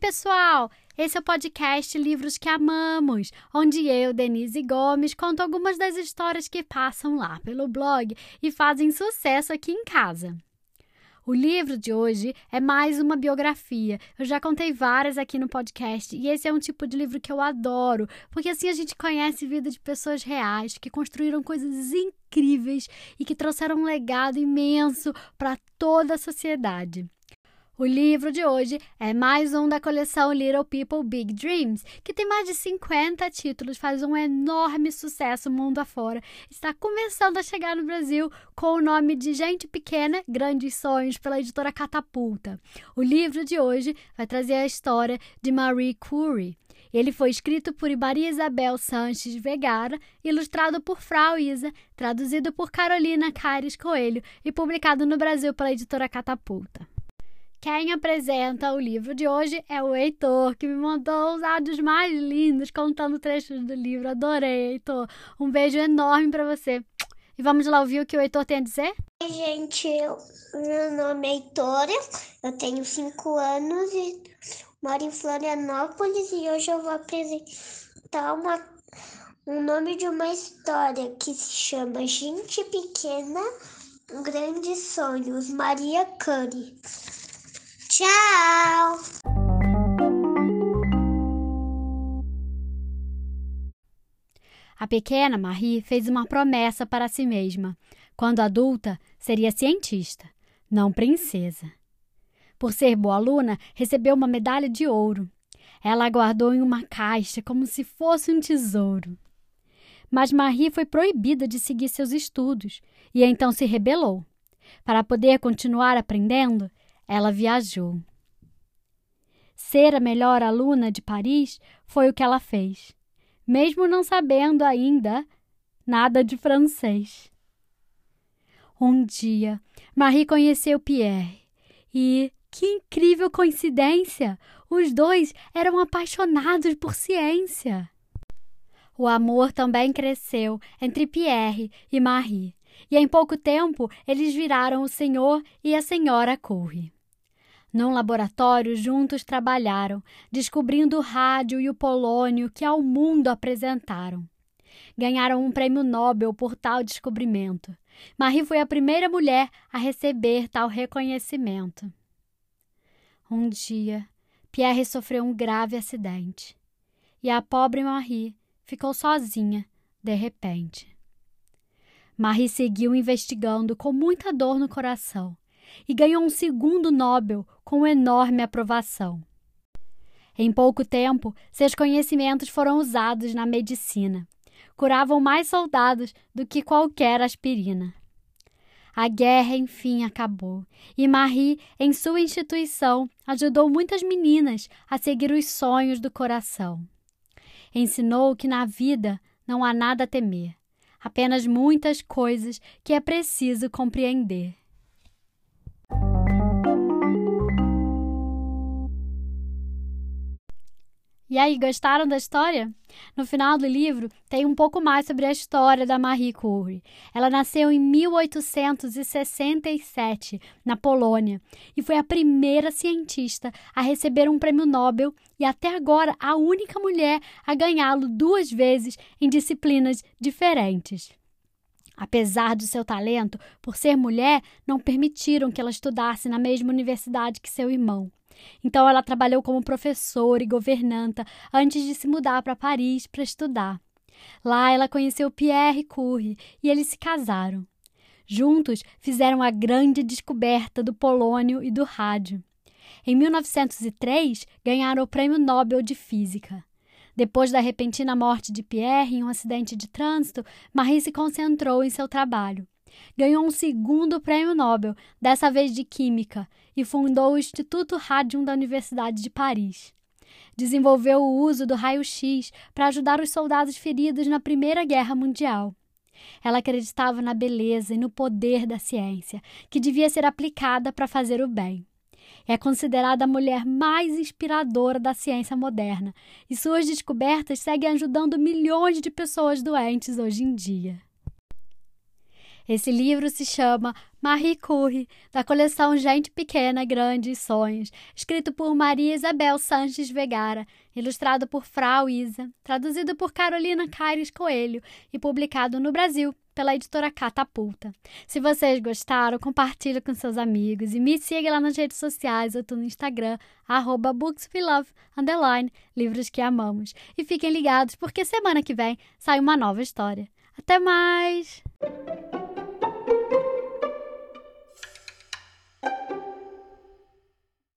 pessoal! Esse é o podcast Livros que Amamos, onde eu, Denise Gomes, conto algumas das histórias que passam lá pelo blog e fazem sucesso aqui em casa. O livro de hoje é mais uma biografia. Eu já contei várias aqui no podcast e esse é um tipo de livro que eu adoro, porque assim a gente conhece a vida de pessoas reais que construíram coisas incríveis e que trouxeram um legado imenso para toda a sociedade. O livro de hoje é mais um da coleção Little People Big Dreams, que tem mais de 50 títulos, faz um enorme sucesso mundo afora. Está começando a chegar no Brasil com o nome de Gente Pequena, Grandes Sonhos, pela editora Catapulta. O livro de hoje vai trazer a história de Marie Curie. Ele foi escrito por Maria Isabel Sanches Vegara, ilustrado por Frau Isa, traduzido por Carolina Caires Coelho e publicado no Brasil pela editora Catapulta. Quem apresenta o livro de hoje é o Heitor, que me mandou os áudios mais lindos contando trechos do livro. Adorei, Heitor. Um beijo enorme para você. E vamos lá ouvir o que o Heitor tem a dizer? Oi, gente. Meu nome é Heitor, eu tenho 5 anos e moro em Florianópolis e hoje eu vou apresentar uma, um nome de uma história que se chama Gente Pequena, Grandes Sonhos, Maria Curie. Tchau! A pequena Marie fez uma promessa para si mesma. Quando adulta, seria cientista, não princesa. Por ser boa aluna, recebeu uma medalha de ouro. Ela a guardou em uma caixa como se fosse um tesouro. Mas Marie foi proibida de seguir seus estudos e então se rebelou. Para poder continuar aprendendo, ela viajou. Ser a melhor aluna de Paris foi o que ela fez, mesmo não sabendo ainda nada de francês. Um dia, Marie conheceu Pierre e, que incrível coincidência! Os dois eram apaixonados por ciência. O amor também cresceu entre Pierre e Marie, e em pouco tempo eles viraram o senhor e a senhora Curry. Num laboratório, juntos trabalharam, descobrindo o rádio e o polônio que ao mundo apresentaram. Ganharam um prêmio Nobel por tal descobrimento. Marie foi a primeira mulher a receber tal reconhecimento. Um dia, Pierre sofreu um grave acidente e a pobre Marie ficou sozinha de repente. Marie seguiu investigando com muita dor no coração e ganhou um segundo Nobel com enorme aprovação. Em pouco tempo, seus conhecimentos foram usados na medicina. Curavam mais soldados do que qualquer aspirina. A guerra, enfim, acabou, e Marie, em sua instituição, ajudou muitas meninas a seguir os sonhos do coração. Ensinou que na vida não há nada a temer, apenas muitas coisas que é preciso compreender. E aí, gostaram da história? No final do livro, tem um pouco mais sobre a história da Marie Curie. Ela nasceu em 1867, na Polônia, e foi a primeira cientista a receber um prêmio Nobel e até agora a única mulher a ganhá-lo duas vezes em disciplinas diferentes. Apesar do seu talento, por ser mulher, não permitiram que ela estudasse na mesma universidade que seu irmão. Então ela trabalhou como professora e governanta antes de se mudar para Paris para estudar. Lá ela conheceu Pierre Curie e eles se casaram. Juntos fizeram a grande descoberta do polônio e do rádio. Em 1903, ganharam o Prêmio Nobel de Física. Depois da repentina morte de Pierre em um acidente de trânsito, Marie se concentrou em seu trabalho ganhou um segundo prêmio Nobel, dessa vez de Química, e fundou o Instituto Radium da Universidade de Paris. Desenvolveu o uso do raio-x para ajudar os soldados feridos na Primeira Guerra Mundial. Ela acreditava na beleza e no poder da ciência, que devia ser aplicada para fazer o bem. É considerada a mulher mais inspiradora da ciência moderna e suas descobertas seguem ajudando milhões de pessoas doentes hoje em dia. Esse livro se chama Marie Curie, da coleção Gente Pequena, Grandes Sonhos, escrito por Maria Isabel Sanches Vegara, ilustrado por Frau Isa, traduzido por Carolina Caires Coelho e publicado no Brasil pela editora Catapulta. Se vocês gostaram, compartilhe com seus amigos e me siga lá nas redes sociais, eu tô no Instagram, arroba underline, livros que amamos. E fiquem ligados, porque semana que vem sai uma nova história. Até mais!